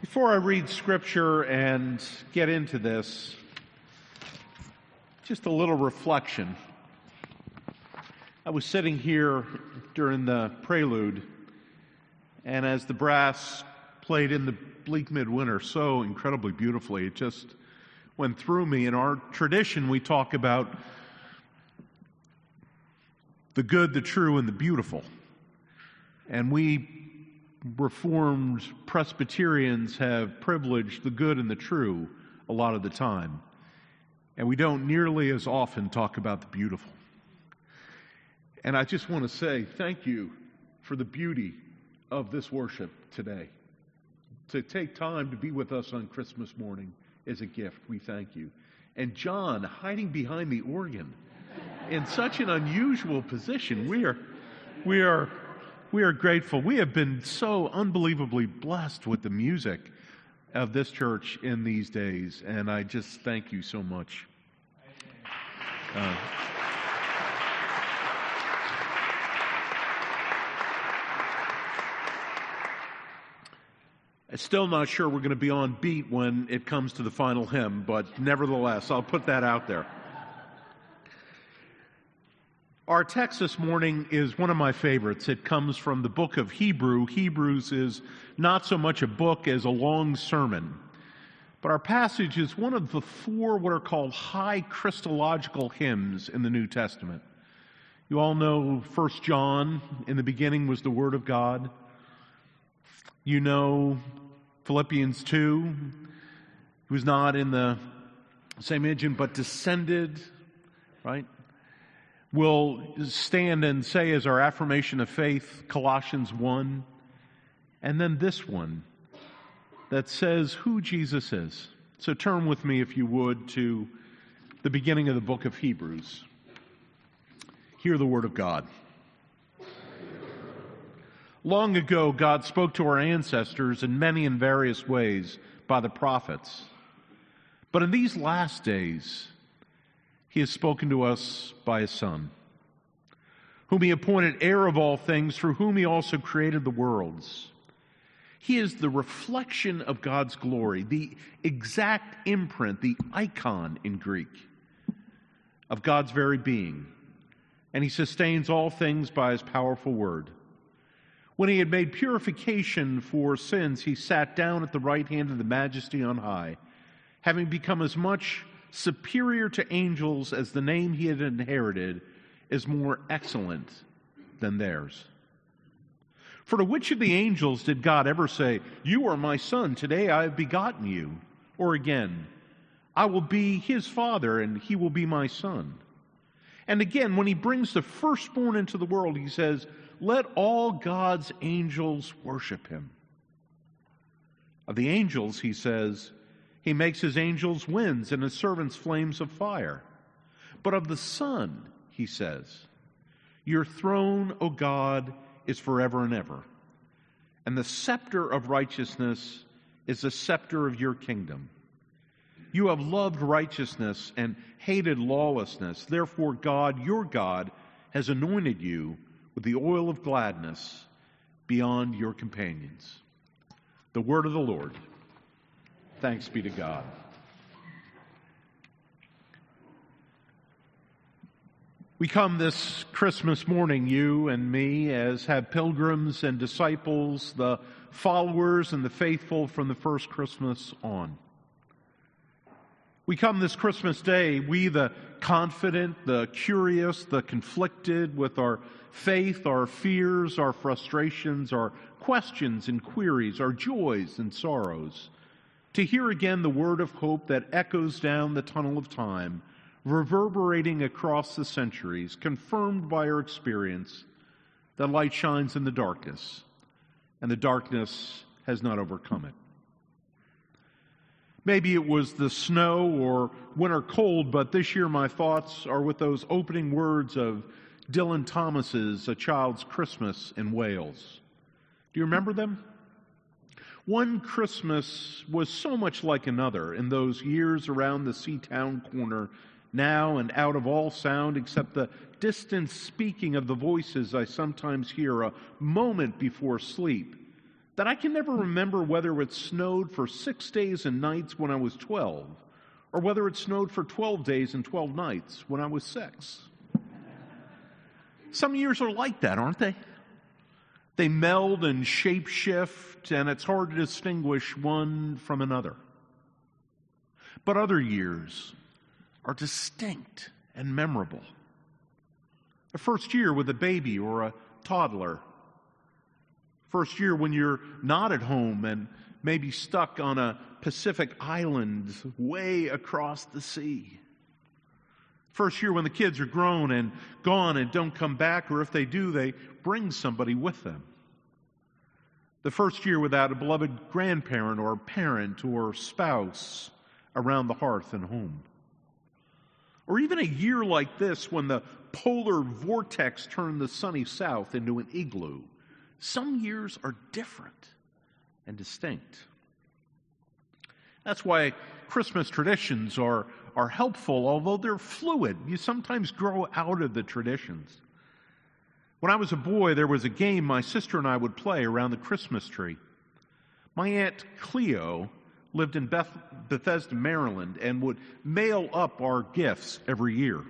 Before I read scripture and get into this, just a little reflection. I was sitting here during the prelude, and as the brass played in the bleak midwinter so incredibly beautifully, it just went through me. In our tradition, we talk about the good, the true, and the beautiful. And we Reformed Presbyterians have privileged the good and the true a lot of the time. And we don't nearly as often talk about the beautiful. And I just want to say thank you for the beauty of this worship today. To take time to be with us on Christmas morning is a gift. We thank you. And John hiding behind the organ in such an unusual position. We are, we are we are grateful. We have been so unbelievably blessed with the music of this church in these days, and I just thank you so much. Uh, still not sure we're going to be on beat when it comes to the final hymn, but nevertheless, I'll put that out there. Our text this morning is one of my favorites. It comes from the book of Hebrew. Hebrews is not so much a book as a long sermon. But our passage is one of the four what are called high Christological hymns in the New Testament. You all know 1 John, in the beginning was the Word of God. You know Philippians 2, who's not in the same engine but descended, right? Will stand and say as our affirmation of faith, Colossians 1, and then this one that says who Jesus is. So turn with me, if you would, to the beginning of the book of Hebrews. Hear the word of God. Long ago, God spoke to our ancestors in many and various ways by the prophets. But in these last days, he has spoken to us by his Son, whom he appointed heir of all things, through whom he also created the worlds. He is the reflection of God's glory, the exact imprint, the icon in Greek of God's very being. And he sustains all things by his powerful word. When he had made purification for sins, he sat down at the right hand of the majesty on high, having become as much superior to angels as the name he had inherited is more excellent than theirs. For to which of the angels did God ever say, You are my son, today I have begotten you? Or again, I will be his father, and he will be my son. And again, when he brings the firstborn into the world, he says, Let all God's angels worship him. Of the angels, he says, he makes his angels winds and his servants flames of fire. But of the Son, he says, Your throne, O God, is forever and ever. And the scepter of righteousness is the scepter of your kingdom. You have loved righteousness and hated lawlessness. Therefore, God, your God, has anointed you with the oil of gladness beyond your companions. The word of the Lord. Thanks be to God. We come this Christmas morning, you and me, as have pilgrims and disciples, the followers and the faithful from the first Christmas on. We come this Christmas day, we the confident, the curious, the conflicted, with our faith, our fears, our frustrations, our questions and queries, our joys and sorrows to hear again the word of hope that echoes down the tunnel of time, reverberating across the centuries, confirmed by our experience that light shines in the darkness, and the darkness has not overcome it. Maybe it was the snow or winter cold, but this year my thoughts are with those opening words of Dylan Thomas's A Child's Christmas in Wales. Do you remember them? One Christmas was so much like another in those years around the Seatown corner, now and out of all sound except the distant speaking of the voices I sometimes hear a moment before sleep. that I can never remember whether it snowed for six days and nights when I was 12, or whether it snowed for 12 days and 12 nights when I was six. Some years are like that, aren't they? They meld and shapeshift, and it's hard to distinguish one from another. But other years are distinct and memorable. The first year with a baby or a toddler. First year when you're not at home and maybe stuck on a Pacific island way across the sea. First year when the kids are grown and gone and don't come back, or if they do, they bring somebody with them. The first year without a beloved grandparent or parent or spouse around the hearth and home. Or even a year like this when the polar vortex turned the sunny south into an igloo. Some years are different and distinct. That's why Christmas traditions are, are helpful, although they're fluid. You sometimes grow out of the traditions. When I was a boy, there was a game my sister and I would play around the Christmas tree. My Aunt Cleo lived in Beth- Bethesda, Maryland, and would mail up our gifts every year.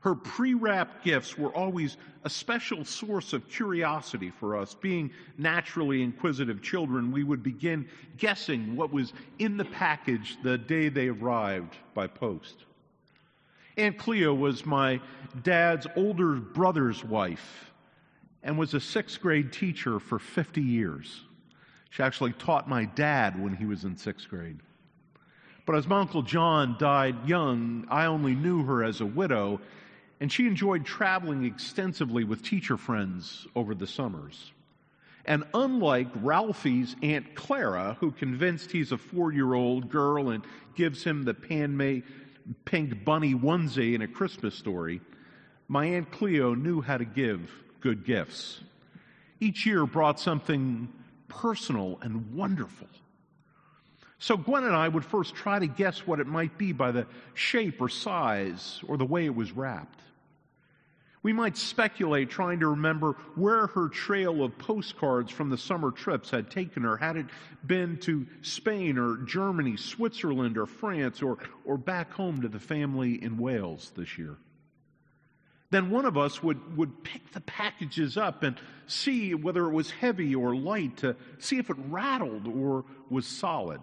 Her pre wrapped gifts were always a special source of curiosity for us. Being naturally inquisitive children, we would begin guessing what was in the package the day they arrived by post. Aunt Cleo was my dad's older brother's wife and was a sixth grade teacher for 50 years. She actually taught my dad when he was in sixth grade. But as my Uncle John died young, I only knew her as a widow, and she enjoyed traveling extensively with teacher friends over the summers. And unlike Ralphie's Aunt Clara, who convinced he's a four year old girl and gives him the Pan pink bunny onesie in a Christmas story, my Aunt Cleo knew how to give good gifts. Each year brought something personal and wonderful. So Gwen and I would first try to guess what it might be by the shape or size or the way it was wrapped. We might speculate trying to remember where her trail of postcards from the summer trips had taken her. Had it been to Spain or Germany, Switzerland or France or, or back home to the family in Wales this year? Then one of us would, would pick the packages up and see whether it was heavy or light to see if it rattled or was solid.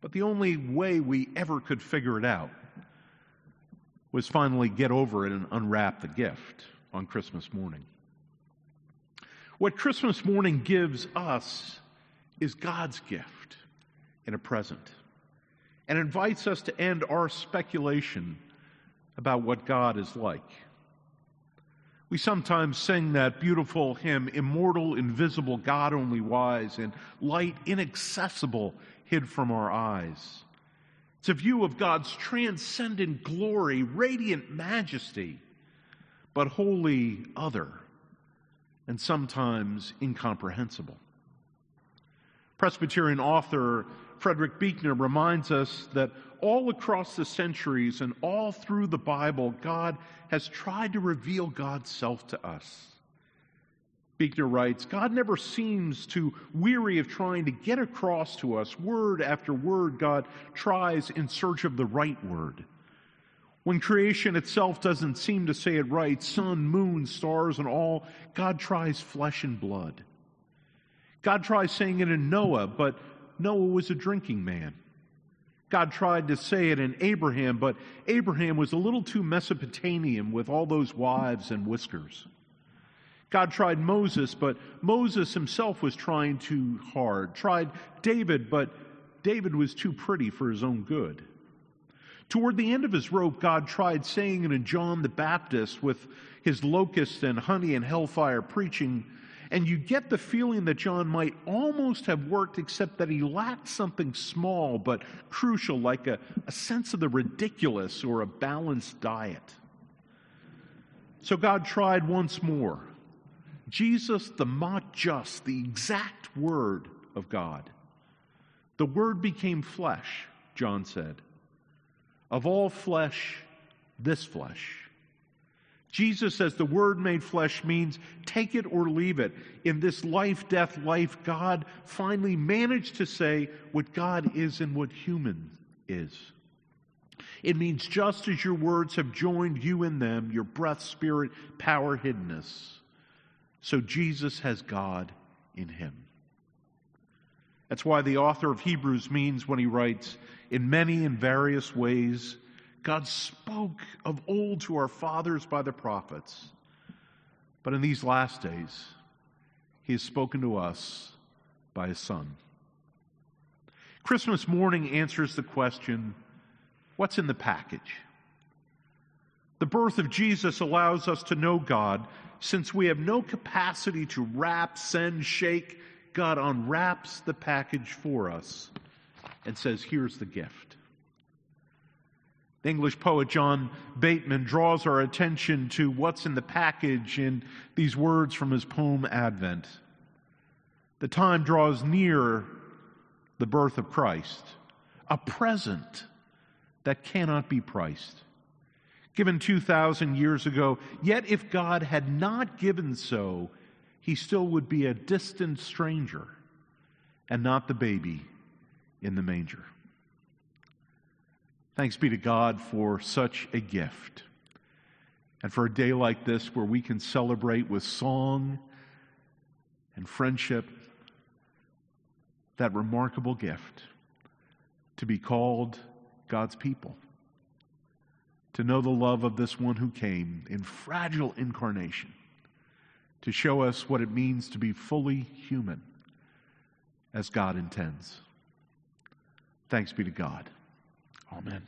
But the only way we ever could figure it out was finally get over it and unwrap the gift on Christmas morning. What Christmas morning gives us is God's gift in a present and invites us to end our speculation about what God is like. We sometimes sing that beautiful hymn, Immortal, Invisible, God only wise, and light inaccessible hid from our eyes. It's a view of God's transcendent glory, radiant majesty, but wholly other and sometimes incomprehensible. Presbyterian author Frederick Buechner reminds us that all across the centuries and all through the Bible, God has tried to reveal God's self to us. Buechner writes God never seems to weary of trying to get across to us word after word. God tries in search of the right word. When creation itself doesn't seem to say it right, sun, moon, stars, and all, God tries flesh and blood. God tries saying it in Noah, but Noah was a drinking man. God tried to say it in Abraham, but Abraham was a little too Mesopotamian with all those wives and whiskers. God tried Moses, but Moses himself was trying too hard. Tried David, but David was too pretty for his own good. Toward the end of his rope, God tried saying it in John the Baptist with his locusts and honey and hellfire preaching, and you get the feeling that John might almost have worked, except that he lacked something small but crucial, like a, a sense of the ridiculous or a balanced diet. So God tried once more Jesus, the just, the exact Word of God. The Word became flesh, John said. Of all flesh, this flesh. Jesus, as the Word made flesh, means take it or leave it. In this life, death, life, God finally managed to say what God is and what human is. It means just as your words have joined you in them, your breath, spirit, power, hiddenness, so Jesus has God in him. That's why the author of Hebrews means when he writes, in many and various ways, God spoke of old to our fathers by the prophets. But in these last days, he has spoken to us by his Son. Christmas morning answers the question what's in the package? The birth of Jesus allows us to know God since we have no capacity to wrap, send, shake. God unwraps the package for us and says, Here's the gift. The English poet John Betjeman draws our attention to what's in the package in these words from his poem Advent. The time draws near the birth of Christ, a present that cannot be priced. Given 2,000 years ago, yet if God had not given so, he still would be a distant stranger and not the baby in the manger. Thanks be to God for such a gift. And for a day like this where we can celebrate with song and friendship that remarkable gift to be called God's people, to know the love of this one who came in fragile incarnation, to show us what it means to be fully human as God intends. Thanks be to God. Amen.